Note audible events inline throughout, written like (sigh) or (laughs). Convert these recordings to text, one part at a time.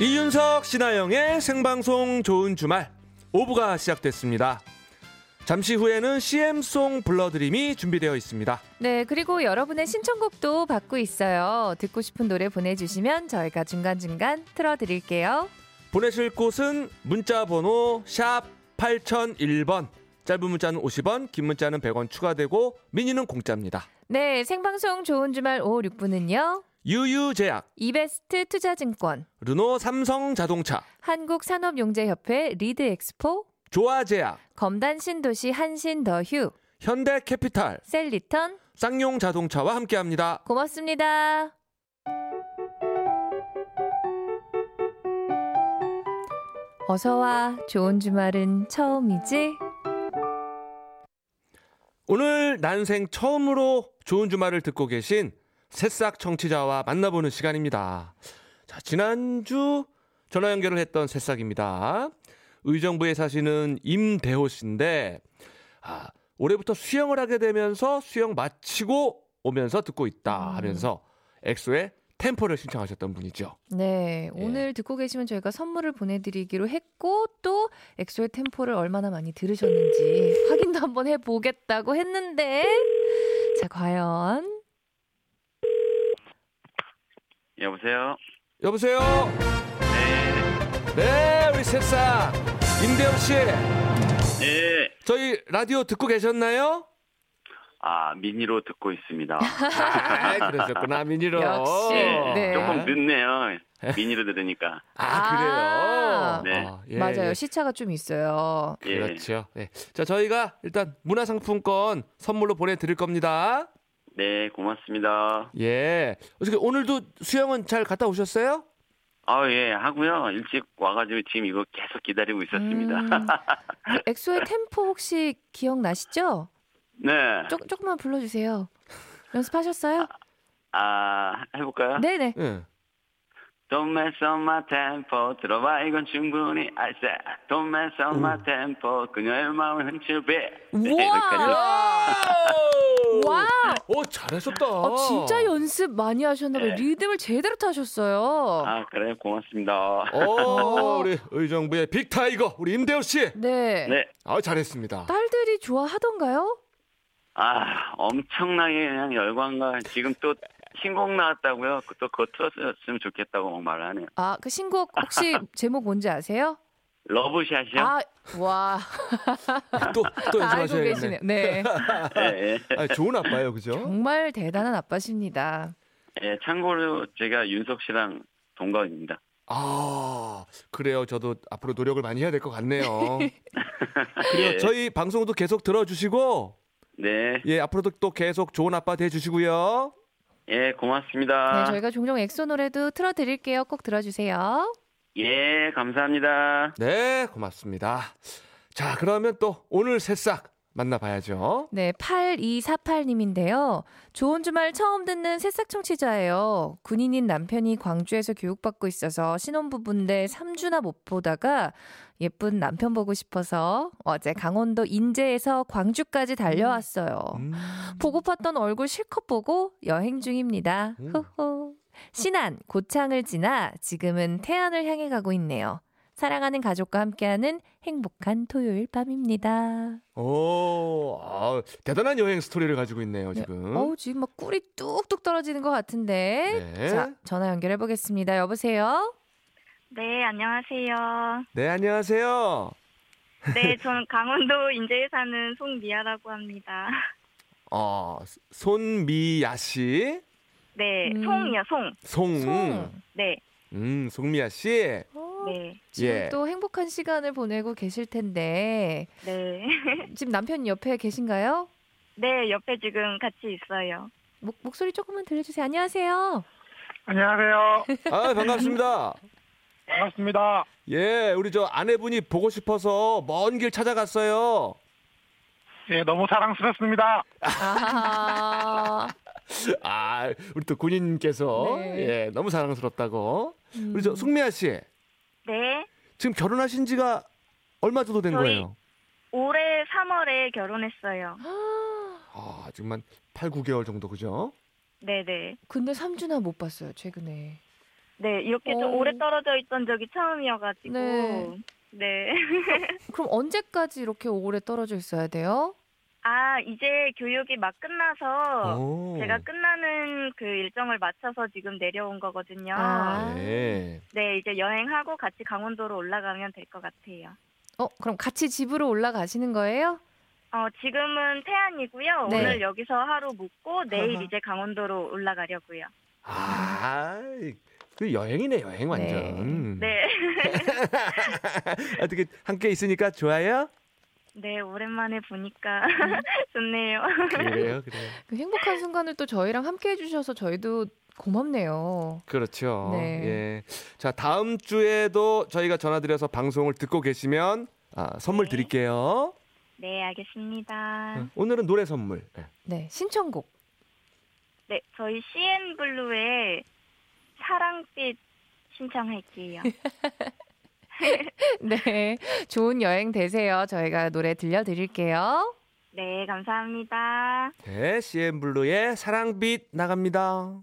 이윤석 신하영의 생방송 좋은 주말 5부가 시작됐습니다. 잠시 후에는 CM송 불러드림이 준비되어 있습니다. 네, 그리고 여러분의 신청곡도 받고 있어요. 듣고 싶은 노래 보내주시면 저희가 중간중간 틀어드릴게요. 보내실 곳은 문자 번호 샵 8001번 짧은 문자는 50원 긴 문자는 100원 추가되고 미니는 공짜입니다. 네, 생방송 좋은 주말 5, 6부는요. 유유제약 이베스트 투자증권 르노 삼성자동차 한국산업용재협회 리드엑스포 조아제약 검단 신도시 한신더휴 현대캐피탈 셀리턴 쌍용자동차와 함께합니다. 고맙습니다. 어서와 좋은 주말은 처음이지? 오늘 난생 처음으로 좋은 주말을 듣고 계신 새싹 청취자와 만나보는 시간입니다. 자, 지난주 전화 연결을 했던 새싹입니다. 의정부에 사시는 임대호 씨인데, 아, 올해부터 수영을 하게 되면서 수영 마치고 오면서 듣고 있다 음. 하면서 엑소의 템포를 신청하셨던 분이죠. 네, 예. 오늘 듣고 계시면 저희가 선물을 보내드리기로 했고 또 엑소의 템포를 얼마나 많이 들으셨는지 확인도 한번 해보겠다고 했는데 자 과연 여보세요. 여보세요? 네. 네, 우리 새싹. 임대호 씨. 예. 저희 라디오 듣고 계셨나요? 아 미니로 듣고 있습니다. 아, 그러셨구나, 미니로. 역시, 네. 조금 늦네요. 미니로 들으니까. 아, 그래요? 네. 아, 예, 맞아요 예. 시차가 좀 있어요. 예. 그렇죠. 네. 자, 저희가 일단 문화상품권 선물로 보내드릴 겁니다. 네, 고맙습니다. 예. 어떻게 오늘도 수영은 잘 갔다 오셨어요? 아, 예, 하고요. 일찍 와가지고 지금 이거 계속 기다리고 있었습니다. 음, 그 (laughs) 엑소의 tempo 혹시 기억나시죠? 네. 조, 조금만 불러주세요. 연습하셨어요? 아, 해볼까요? 네네. 예. Don't mess up my tempo. 들어봐, 이건 충분히 알세. Don't mess up my tempo. 그녀의 마음을 여기까지. 우와! 와! 오, 잘하셨다. 어, 진짜 연습 많이 하셨나봐요. 네. 리듬을 제대로 타셨어요. 아, 그래, 고맙습니다. 오, 우리 의정부의 빅타이거, 우리 임대호 씨. 네. 네. 아, 잘했습니다. 딸들이 좋아하던가요? 아, 엄청나게 그냥 열광과 지금 또 신곡 나왔다고요? 그또 그거 틀었으면 좋겠다고 막 말을 하네요. 아, 그 신곡 혹시 (laughs) 제목 뭔지 아세요? 러브샷이요? 아, 와. 또, 또 연습하셔야겠네. 계시네요. 네. 예, 예. 아, 좋은 아빠예요, 그죠? 정말 대단한 아빠십니다. 예, 참고로 제가 윤석 씨랑 동갑입니다. 아, 그래요. 저도 앞으로 노력을 많이 해야 될 것 같네요. (laughs) 그래요. 예. 저희 방송도 계속 들어주시고, 네, 예, 앞으로도 또 계속 좋은 아빠 돼주시고요. 예, 고맙습니다. 네, 저희가 종종 엑소 노래도 틀어드릴게요. 꼭 들어주세요. 예, 감사합니다. 네, 고맙습니다. 자, 그러면 또 오늘 새싹 만나봐야죠. 네, 8248님인데요. 좋은 주말 처음 듣는 새싹 청취자예요. 군인인 남편이 광주에서 교육받고 있어서 신혼부부인데 3주나 못 보다가 예쁜 남편 보고 싶어서 어제 강원도 인제에서 광주까지 달려왔어요. 음. 보고팠던 얼굴 실컷 보고 여행 중입니다. 음. 후후. 신안, 고창을 지나 지금은 태안을 향해 가고 있네요. 사랑하는 가족과 함께하는 행복한 토요일 밤입니다. 오, 아, 대단한 여행 스토리를 가지고 있네요, 지금. 어우, 지금 막 꿀이 뚝뚝 떨어지는 것 같은데. 네. 자, 전화 연결해 보겠습니다. 여보세요? 네, 안녕하세요. 네, 안녕하세요. 네, 저는 강원도 인제에 사는 송미아라고 합니다. 어, 손미야 씨. 네, 음. 송이요, 송. 송. 송. 네, 음, 송미야 씨. 어, 네, 지금 예. 또 행복한 시간을 보내고 계실 텐데. 네. (laughs) 지금 남편 옆에 계신가요? 네, 옆에 지금 같이 있어요. 목, 목소리 조금만 들려주세요. 안녕하세요. 안녕하세요. 아, 반갑습니다. (laughs) 반갑습니다. 예, 우리 저 아내분이 보고 싶어서 먼 길 찾아갔어요. 예, 너무 사랑스럽습니다. 아하. (laughs) 아, 우리 또 군인께서 네. 예, 너무 사랑스럽다고. 음. 우리 저 송미아 씨, 네, 지금 결혼하신 지가 얼마 정도 된 저희- 거예요? 올해 3월에 결혼했어요. 아, 지금 한 8, 9개월 정도 그죠? 네, 네. 근데 3주나 못 봤어요, 최근에. 네, 이렇게 좀 오. 오래 떨어져 있던 적이 처음이어가지고. 네. 네. 그럼 언제까지 이렇게 오래 떨어져 있어야 돼요? 아, 이제 교육이 막 끝나서 오. 제가 끝나는 그 일정을 맞춰서 지금 내려온 거거든요. 아. 네. 네, 이제 여행하고 같이 강원도로 올라가면 될 것 같아요. 어, 그럼 같이 집으로 올라가시는 거예요? 어, 지금은 태안이고요. 네. 오늘 여기서 하루 묵고 내일 아하. 이제 강원도로 올라가려고요. 아, 그 여행이네 여행 완전. 네. (laughs) 어떻게 함께 있으니까 좋아요? 네, 오랜만에 보니까 음. (laughs) 좋네요. 그래요, 그래요. (laughs) 그 행복한 순간을 또 저희랑 함께 해주셔서 저희도 고맙네요. 그렇죠. 네. 예. 자, 다음 주에도 저희가 전화드려서 방송을 듣고 계시면 아, 선물 네. 드릴게요. 네, 알겠습니다. 어, 오늘은 노래 선물. 네. 네, 신청곡. 네, 저희 CN 블루의 사랑빛 신청할게요. (laughs) (laughs) 네, 좋은 여행 되세요. 저희가 노래 들려드릴게요. 네, 감사합니다. 네, CM 블루의 사랑빛 나갑니다.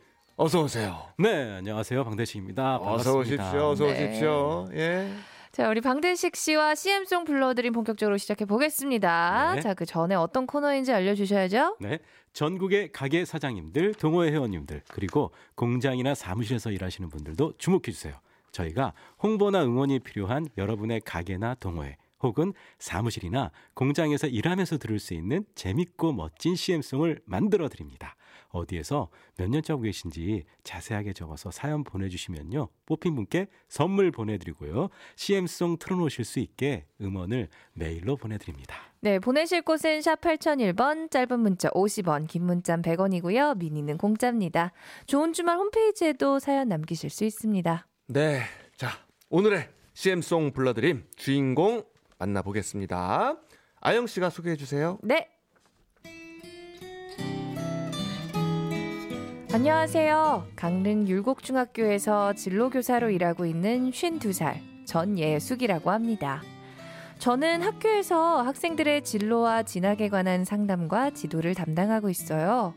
어서 오세요. 네, 안녕하세요. 방대식입니다. 어서 반갑습니다. 오십시오. 어서 네. 오십시오. 예. 자, 우리 방대식 씨와 CM송 불러드림 본격적으로 시작해 보겠습니다. 네. 자, 그 전에 어떤 코너인지 알려주셔야죠. 네, 전국의 가게 사장님들, 동호회 회원님들, 그리고 공장이나 사무실에서 일하시는 분들도 주목해 주세요. 저희가 홍보나 응원이 필요한 여러분의 가게나 동호회 혹은 사무실이나 공장에서 일하면서 들을 수 있는 재밌고 멋진 CM송을 만들어 드립니다. 어디에서 몇 년째 하고 계신지 자세하게 적어서 사연 보내주시면요. 뽑힌 분께 선물 보내드리고요. CM송 틀어놓으실 수 있게 음원을 메일로 보내드립니다. 네, 보내실 곳은 샵 8001번, 짧은 문자 50원, 긴 문자 100원이고요. 미니는 공짜입니다. 좋은 주말 홈페이지에도 사연 남기실 수 있습니다. 네. 자, 오늘의 CM송 불러드림 주인공 만나보겠습니다. 아영 씨가 소개해 주세요. 네. 안녕하세요. 강릉 율곡중학교에서 진로교사로 일하고 있는 52살 전예숙이라고 합니다. 저는 학교에서 학생들의 진로와 진학에 관한 상담과 지도를 담당하고 있어요.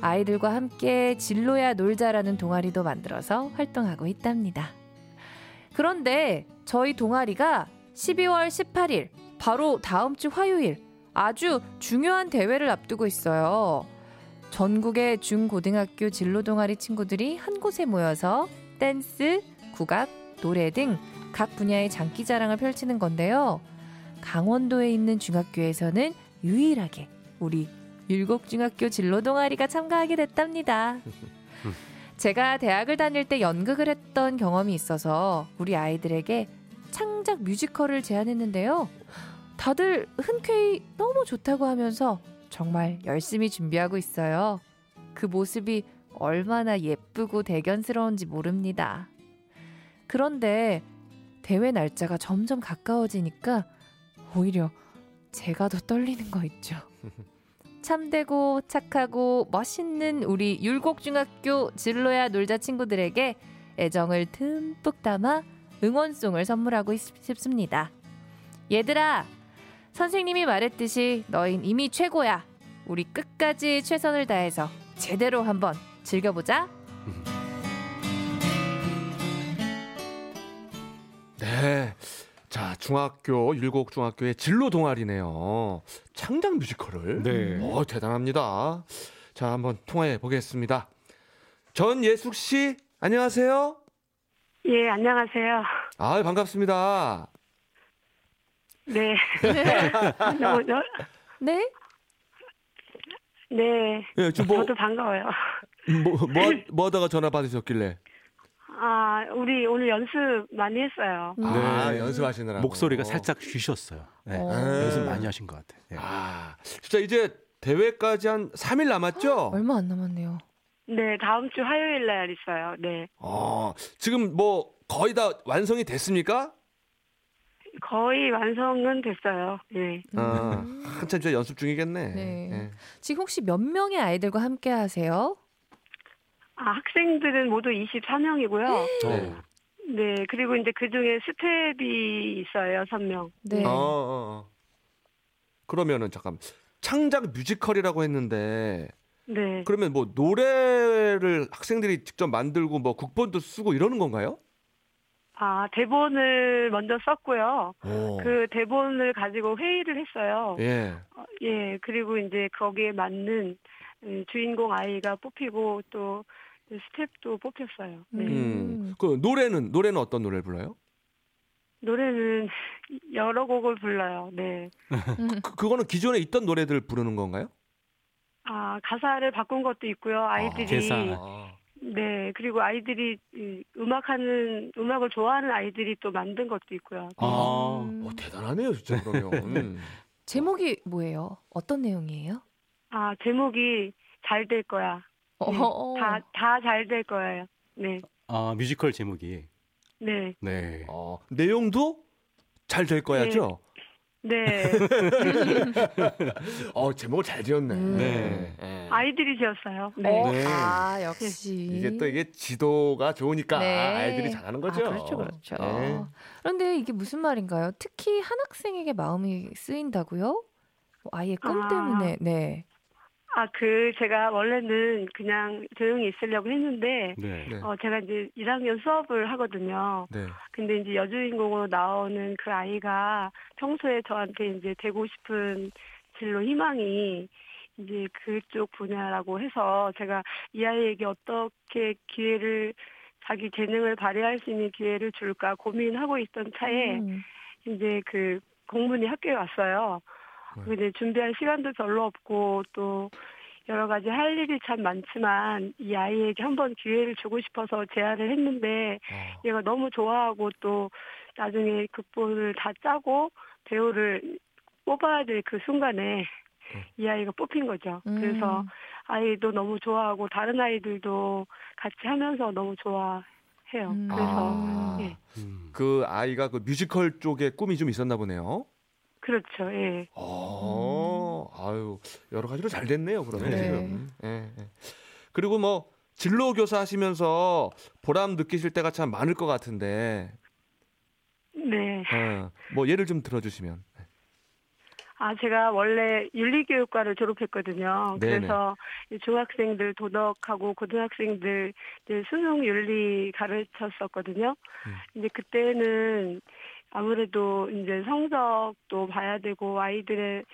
아이들과 함께 진로야 놀자라는 동아리도 만들어서 활동하고 있답니다. 그런데 저희 동아리가 12월 18일, 바로 다음 주 화요일, 아주 중요한 대회를 앞두고 있어요. 전국의 중고등학교 진로 동아리 친구들이 한 곳에 모여서 댄스, 국악, 노래 등 각 분야의 장기 자랑을 펼치는 건데요. 강원도에 있는 중학교에서는 유일하게 우리 율곡 중학교 진로 동아리가 참가하게 됐답니다. (laughs) 제가 대학을 다닐 때 연극을 했던 경험이 있어서 우리 아이들에게 창작 뮤지컬을 제안했는데요. 다들 흔쾌히 너무 좋다고 하면서 정말 열심히 준비하고 있어요. 그 모습이 얼마나 예쁘고 대견스러운지 모릅니다. 그런데 대회 날짜가 점점 가까워지니까 오히려 제가 더 떨리는 거 있죠. (laughs) 참되고 착하고 멋있는 우리 율곡중학교 진로야 놀자 친구들에게 애정을 듬뿍 담아 응원송을 선물하고 있- 싶습니다. 얘들아, 선생님이 말했듯이 너흰 이미 최고야. 우리 끝까지 최선을 다해서 제대로 한번 즐겨보자. 네. 자, 중학교, 율곡 중학교의 진로 동아리네요. 창작 뮤지컬을. 네. 어, 대단합니다. 자, 한번 통화해 보겠습니다. 전예숙 씨, 안녕하세요. 예, 안녕하세요. 아, 반갑습니다. 네. 너무, 너, 네? 네. 예, 지금 뭐, 저도 반가워요. 뭐, 뭐, 뭐 하다가 전화 받으셨길래? 아, 우리 오늘 연습 많이 했어요. 음. 아, 연습하시느라고. 목소리가 살짝 쉬셨어요. 네. 어. 연습 많이 하신 것 같아요. 예. 아, 진짜 이제 대회까지 한 3일 남았죠? 얼마 안 남았네요. 네, 다음 주 화요일 날 있어요. 네. 어, 지금 뭐 거의 다 완성이 됐습니까? 거의 완성은 됐어요. 네. 어, 음. 한참 진짜 연습 중이겠네. 네. 예. 지금 혹시 몇 명의 아이들과 함께 하세요? 아, 학생들은 모두 24명이고요. 네. 네, 그리고 이제 그 중에 스텝이 있어요, 6명. 네. 어, 어, 어. 그러면은 잠깐 창작 뮤지컬이라고 했는데 네. 그러면 뭐 노래를 학생들이 직접 만들고 뭐 국본도 쓰고 이러는 건가요? 아, 대본을 먼저 썼고요. 오. 그 대본을 가지고 회의를 했어요. 예. 어, 예, 그리고 이제 거기에 맞는 음, 주인공 아이가 뽑히고 또 스텝도 뽑혔어요. 네. 음. 그 노래는 노래는 어떤 노래를 불러요? 노래는 여러 곡을 불러요. 네. (laughs) 그, 그거는 기존에 있던 노래들 부르는 건가요? 아, 가사를 바꾼 것도 있고요. 아이들이 개사. 아. 네, 그리고 아이들이 이 음악하는 음악을 좋아하는 아이들이 또 만든 것도 있고요. 아, 음. 어, 대단하네요, 진짜 그러면. (laughs) 음. 제목이 뭐예요? 어떤 내용이에요? 아, 제목이 잘 될 거야. 네. 어. 다다 잘 될 거예요. 네. 아, 뮤지컬 제목이. 네. 네. 어, 내용도 잘 될 거야죠. 네. (laughs) 어, 제목을 잘 지었네. 음. 네. 예. 아이들이 지었어요. 네. 어, 네. 아, 역시. 이게 또 이게 지도가 좋으니까 네. 아이들이 잘하는 거죠. 아, 그렇죠, 그렇죠. 네. 그런데 이게 무슨 말인가요? 특히 한 학생에게 마음이 쓰인다고요? 뭐 아이의 꿈 아. 때문에, 네. 아, 그 제가 원래는 그냥 조용히 있으려고 했는데 네. 네. 어 제가 이제 1학년 수업을 하거든요. 네. 근데 이제 여주인공으로 나오는 그 아이가 평소에 저한테 이제 되고 싶은 진로 희망이 이제 그쪽 분야라고 해서 제가 이 아이에게 어떻게 기회를 자기 재능을 발휘할 수 있는 기회를 줄까 고민하고 있던 차에 음. 이제 그 공문이 학교에 왔어요. 네. 근데 준비할 시간도 별로 없고 또 여러 가지 할 일이 참 많지만 이 아이에게 한번 기회를 주고 싶어서 제안을 했는데 어. 얘가 너무 좋아하고 또 나중에 극본을 다 짜고 배우를 뽑아야 될 그 순간에 이 아이가 뽑힌 거죠. 음. 그래서 아이도 너무 좋아하고 다른 아이들도 같이 하면서 너무 좋아해요. 음. 그래서 아. 예. 음. 그 아이가 그 뮤지컬 쪽에 꿈이 좀 있었나 보네요. 그렇죠. 예. 어, 아유 여러 가지로 잘 됐네요. 그러면 네. 지금. 예, 예. 그리고 뭐 진로 교사 하시면서 보람 느끼실 때가 참 많을 것 같은데, 네. 어, 뭐 예를 좀 들어주시면. 아, 제가 원래 윤리교육과를 졸업했거든요. 네네. 그래서 이 중학생들 도덕하고 고등학생들 수능 윤리 가르쳤었거든요. 음. 이제 그때는 아무래도 이제 성적도 봐야 되고 아이들의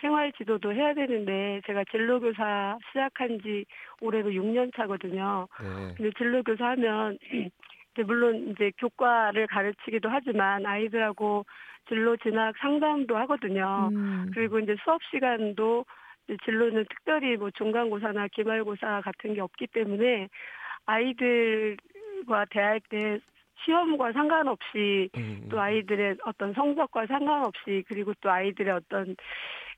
생활 지도도 해야 되는데 제가 진로교사 시작한 지 올해로 6년 차거든요. 네. 근데 진로교사 하면 (clears throat) 이제 물론 이제 교과를 가르치기도 하지만 아이들하고 진로 진학 상담도 하거든요. 음. 그리고 이제 수업 시간도 이제 진로는 특별히 뭐 중간고사나 기말고사 같은 게 없기 때문에 아이들과 대할 때 시험과 상관없이 음, 또 아이들의 어떤 성적과 상관없이 그리고 또 아이들의 어떤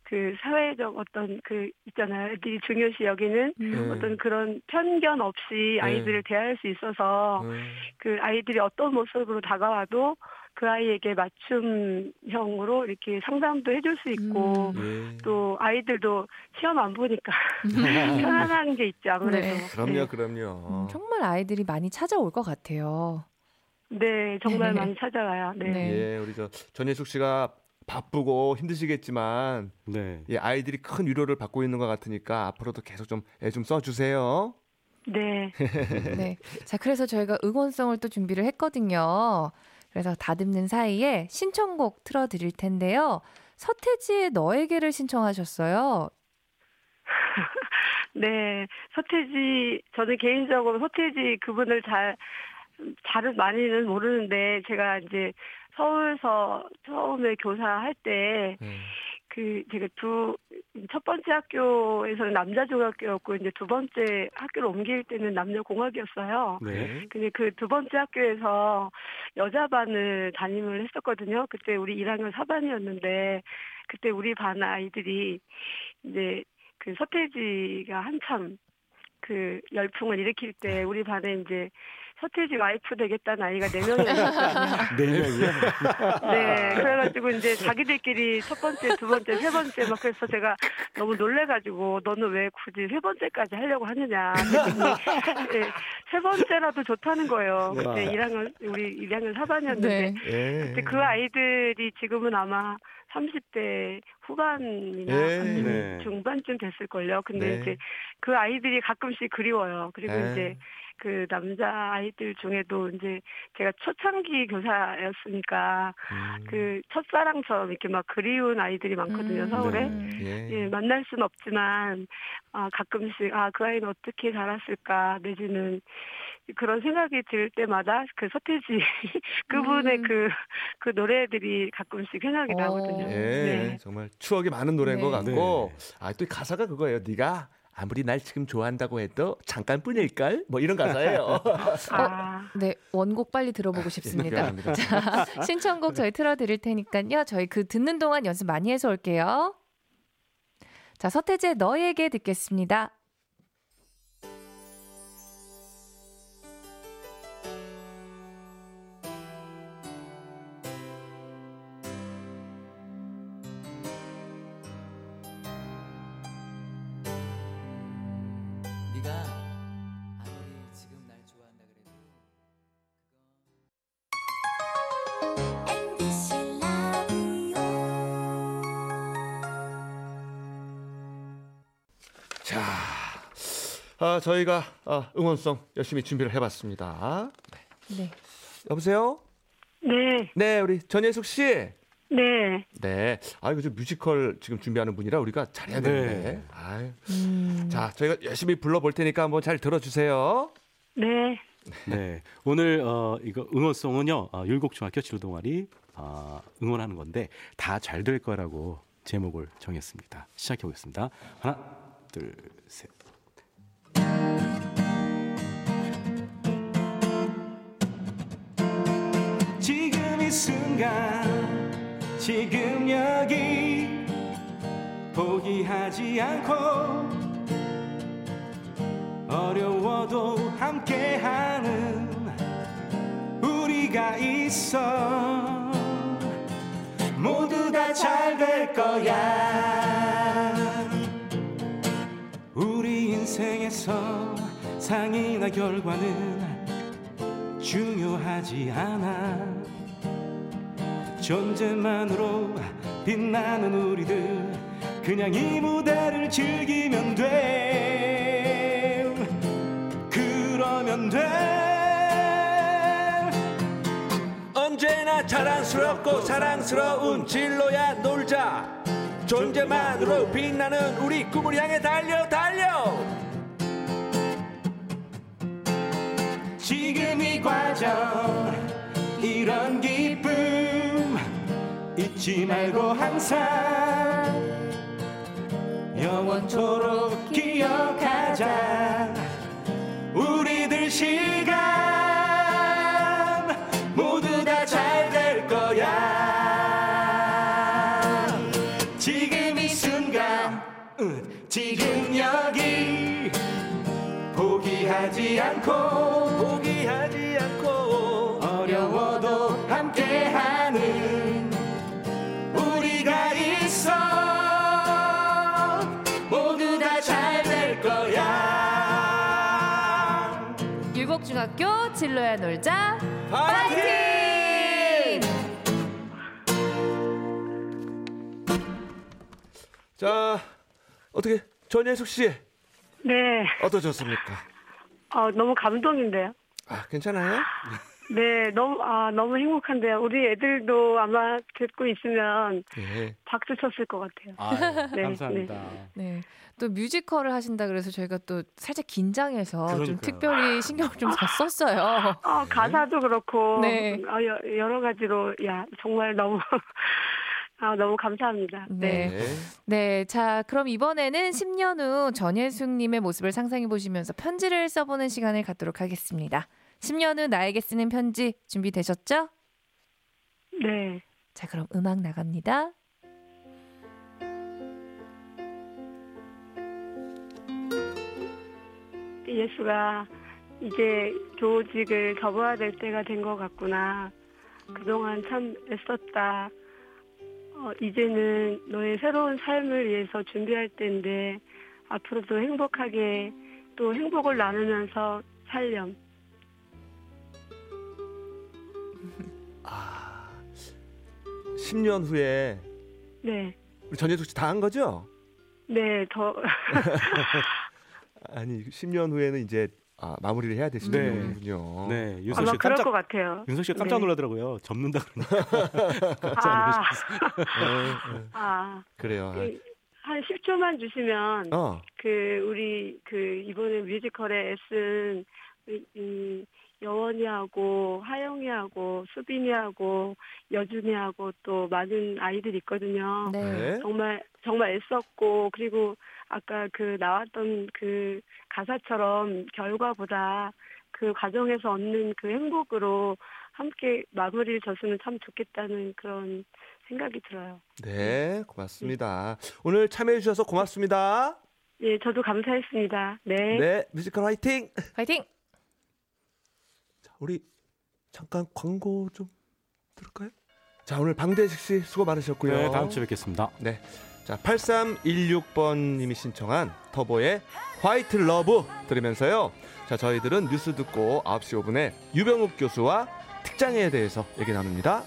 그 사회적 어떤 그 있잖아요. 애들이 중요시 여기는 네. 어떤 그런 편견 없이 아이들을 대할 수 있어서 음. 그 아이들이 어떤 모습으로 다가와도 그 아이에게 맞춤형으로 이렇게 상담도 해줄 수 있고 음. 예. 또 아이들도 시험 안 보니까 (laughs) 편안한 게 있죠 아무래도. 네. 그럼요, 그럼요. 음, 정말 아이들이 많이 찾아올 것 같아요. 네, 정말 네. 많이 찾아와요. 네. 네. 예, 우리 저 전예숙 씨가 바쁘고 힘드시겠지만 네. 예, 아이들이 큰 위로를 받고 있는 것 같으니까 앞으로도 계속 좀 애 좀 써주세요. 네. (laughs) 네. 자, 그래서 저희가 응원송을 또 준비를 했거든요. 그래서 다듬는 사이에 신청곡 틀어드릴 텐데요. 서태지의 너에게를 신청하셨어요. (laughs) 네, 서태지 저는 개인적으로 서태지 그분을 잘 잘은 많이는 모르는데 제가 이제 서울서 처음에 교사할 때 네. 그 제가 두 첫 번째 학교에서는 남자 중학교였고 이제 두 번째 학교를 옮길 때는 남녀 공학이었어요. 네. 근데 그 두 번째 학교에서 여자 반을 담임을 했었거든요. 그때 우리 1학년 4반이었는데 그때 우리 반 아이들이 이제 그 서태지가 한참 그 열풍을 일으킬 때 우리 반에 이제 서태지 와이프 되겠다는 아이가 4명이었거든요. (laughs) 네 명이요. 네, 그래가지고 이제 자기들끼리 첫 번째, 두 번째, 세 번째 막 그래서 제가 너무 놀래가지고 너는 왜 굳이 세 번째까지 하려고 하느냐. (laughs) 네, 세 번째라도 좋다는 거예요. 그때 와. 1학년 우리 1학년 4반이었는데 네. 예. 그때 그 아이들이 지금은 아마 30대 후반이나 예. 중- 네. 중반쯤 됐을걸요. 근데 네. 이제 그 아이들이 가끔씩 그리워요. 그리고 예. 이제 그 남자 아이들 중에도 이제 제가 초창기 교사였으니까 음. 그 첫사랑처럼 이렇게 막 그리운 아이들이 많거든요 음. 서울에. 음. 예. 예, 만날 수는 없지만 아 가끔씩 아 그 아이는 어떻게 자랐을까 내지는 그런 생각이 들 때마다 그 서태지 (laughs) 그분의 음. 그그 노래들이 가끔씩 생각이 어. 나거든요. 예, 네. 정말 추억이 많은 노래인 것 네. 같고, 아, 또 가사가 그거예요. 네가 아무리 날 지금 좋아한다고 해도 잠깐뿐일걸? 뭐 이런 가사예요. (laughs) 아, 네, 원곡 빨리 들어보고 싶습니다. 미안합니다. (laughs) 자, 신청곡 저희 틀어드릴 테니까요. 저희 그 듣는 동안 연습 많이 해서 올게요. 자, 서태지의 너에게 듣겠습니다. 아, 저희가 아, 응원송 열심히 준비를 해봤습니다. 네. 여보세요? 네, 네, 우리 전예숙 씨. 네, 네. 아, 이거 좀 뮤지컬 지금 준비하는 분이라 우리가 잘해야 되는데. 네. 아유. 음, 자, 저희가 열심히 불러볼 테니까 한번 잘 들어주세요. 네. 네. 오늘 어 이거 응원송은요. 어, 율곡중학교 지도동아리 어, 응원하는 건데 다 잘 될 거라고 제목을 정했습니다. 시작해 보겠습니다. 하나, 둘, 셋. 지금 이 순간 지금 여기 포기하지 않고 어려워도 함께하는 우리가 있어. 모두 다 잘 될 거야 인생에서 상이나 결과는 중요하지 않아 존재만으로 빛나는 우리들 그냥 이 무대를 즐기면 돼 그러면 돼 언제나 자랑스럽고 사랑스러운 진로야 놀자. 존재만으로 빛나는 우리 꿈을 향해 달려 달려. 이 과정. 이런 기쁨 잊지 말고 항상 영원토록 율곡중학교 진로야 놀자. 파이팅! 자, 어떻게 전예숙 씨 네. 어떠셨습니까? 어, 너무 감동인데요. 아, 괜찮아요? 네, 너무 아 너무 행복한데요. 우리 애들도 아마 듣고 있으면 예. 박수 쳤을 것 같아요. 아, 네, 감사합니다. 네. 또 뮤지컬을 하신다 그래서 저희가 또 살짝 긴장해서 좀 그러니까요. 특별히 신경을 좀더 썼어요. 아 가사도 그렇고 네. 아, 여, 여러 가지로 야 정말 너무 아 너무 감사합니다. 네. 네. 네. 자, 그럼 이번에는 10년 후 전예숙님의 모습을 상상해 보시면서 편지를 써보는 시간을 갖도록 하겠습니다. 10년 후 나에게 쓰는 편지 준비되셨죠? 네. 자, 그럼 음악 나갑니다. 예수가 이제 교직을 접어야 될 때가 된 것 같구나. 그동안 참 애썼다. 어, 이제는 너의 새로운 삶을 위해서 준비할 때인데 앞으로도 행복하게 또 행복을 나누면서 살렴. 10년 후에 네. 우리 전예숙 씨 다 한 거죠? 네, 더 (laughs) 아니 10년 후에는 이제 아, 마무리를 해야 되시는 네. 거군요. 네, 윤석 아마 씨 그럴 것 깜짝 같아요. 윤석 씨가 깜짝 네. 놀라더라고요. 접는다 그러니까. (laughs) 아, 네, 네. 아, 그래요. 그, 한 10초만 주시면 어, 그 우리 그 이번에 뮤지컬에 이- 이 여원이하고 하영이하고 수빈이하고 여준이하고 또 많은 아이들이 있거든요. 네. 네. 정말 정말 애썼고 그리고 아까 그 나왔던 그 가사처럼 결과보다 그 과정에서 얻는 그 행복으로 함께 마무리를 졌으면 참 좋겠다는 그런 생각이 들어요. 네, 고맙습니다. 오늘 참여해 주셔서 고맙습니다. 예, 저도 감사했습니다. 네. 네, 뮤지컬 화이팅! 화이팅! 자, 우리 잠깐 광고 좀 들을까요? 자, 오늘 방대식 씨 수고 많으셨고요. 네, 다음 주에 뵙겠습니다. 네. 자, 8316번 님이 신청한 터보의 White Love 들으면서요. 자, 저희들은 뉴스 듣고 9시 5분에 유병욱 교수와 특장에 대해서 얘기 나눕니다.